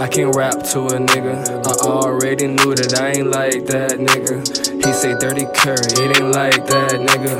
I can rap to a nigga. I already knew that I ain't like that nigga. He say Dirty Kurry, it ain't like that nigga.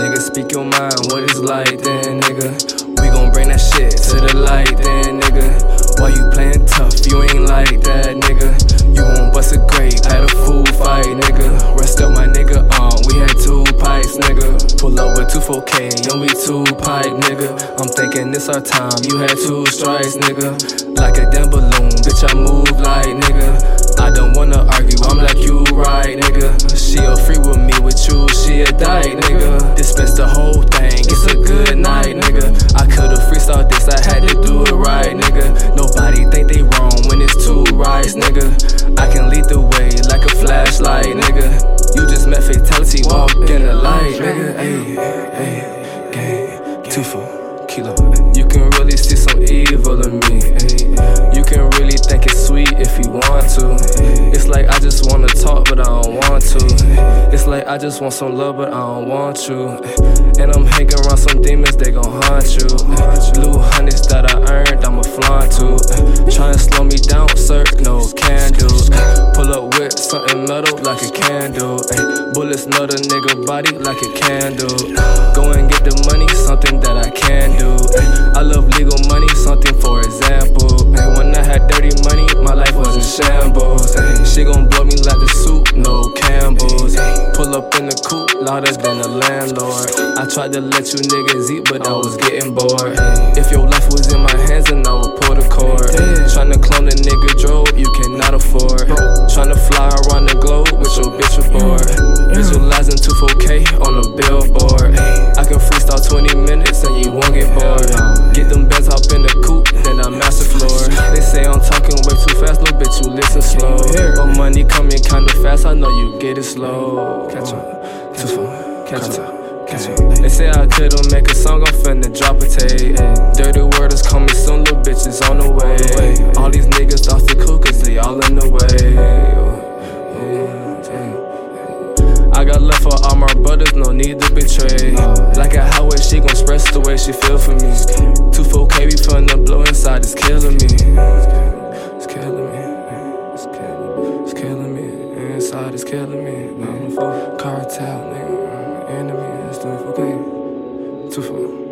Nigga, speak your mind, what it's like then, nigga. We gon' bring that shit to the light then, nigga. Why you playin' tough? You ain't like that, nigga. You won't bust a grape at a food fight, nigga. Rest up my nigga, um, we had two pipes, nigga. Pull up with two 4K, you be two pipe, nigga. I'm thinking this our time, you had two strikes, nigga. Like a damn balloon, bitch, I move like, nigga. I don't wanna argue, I'm like you right, nigga. She a free with me, with you, she a dyke, nigga. Dispense the whole thing, it's a good night, nigga. I could've freestyled this, I had to do it right, nigga. Nobody think they wrong when it's two rights, nigga. I can lead the way like a flashlight, nigga. You just met fatality, walk in the light, nigga. Ayy, ayy, gang, two kilo. You can really see some evil in me. You can really think it's sweet if you want to. It's like I just wanna talk, but I don't want to. It's like I just want some love, but I don't want you. And I'm hanging around some demons, they gon' haunt you. Blue honeys that I earned, I'ma flaunt to. Tryna slow me down, sir, no can do. Pull up with something metal like a candle. Bullets know the nigga body like a candle. Go and get the money, something that I can do. I love legal money, something for example. When I had dirty money, my life was in shambles. She gon' blow me like the soup, no Campbell's. Pull up in the coupe, louder than the landlord. I tried to let you niggas eat, but I was getting bored. If your life was in my hands, then I would pull the cord. 20 and you won't get bored. Get them bands hop in the coop, then I master floor. They say I'm talking way too fast, little bitch, you listen slow. But money coming kinda fast, I know you get it slow. Catch up, too far, catch up. Catch up. They say I couldn't make a song, I'm finna drop for all my brothers, no need to betray. Like a highway, she gon' express the way she feel for me. Two 4K, we finna blow inside, it's killing me. It's killing me. It's killing, me. Inside, it's killing me. I'm a cartel, nigga. Enemy, it's 2 4K. Too far.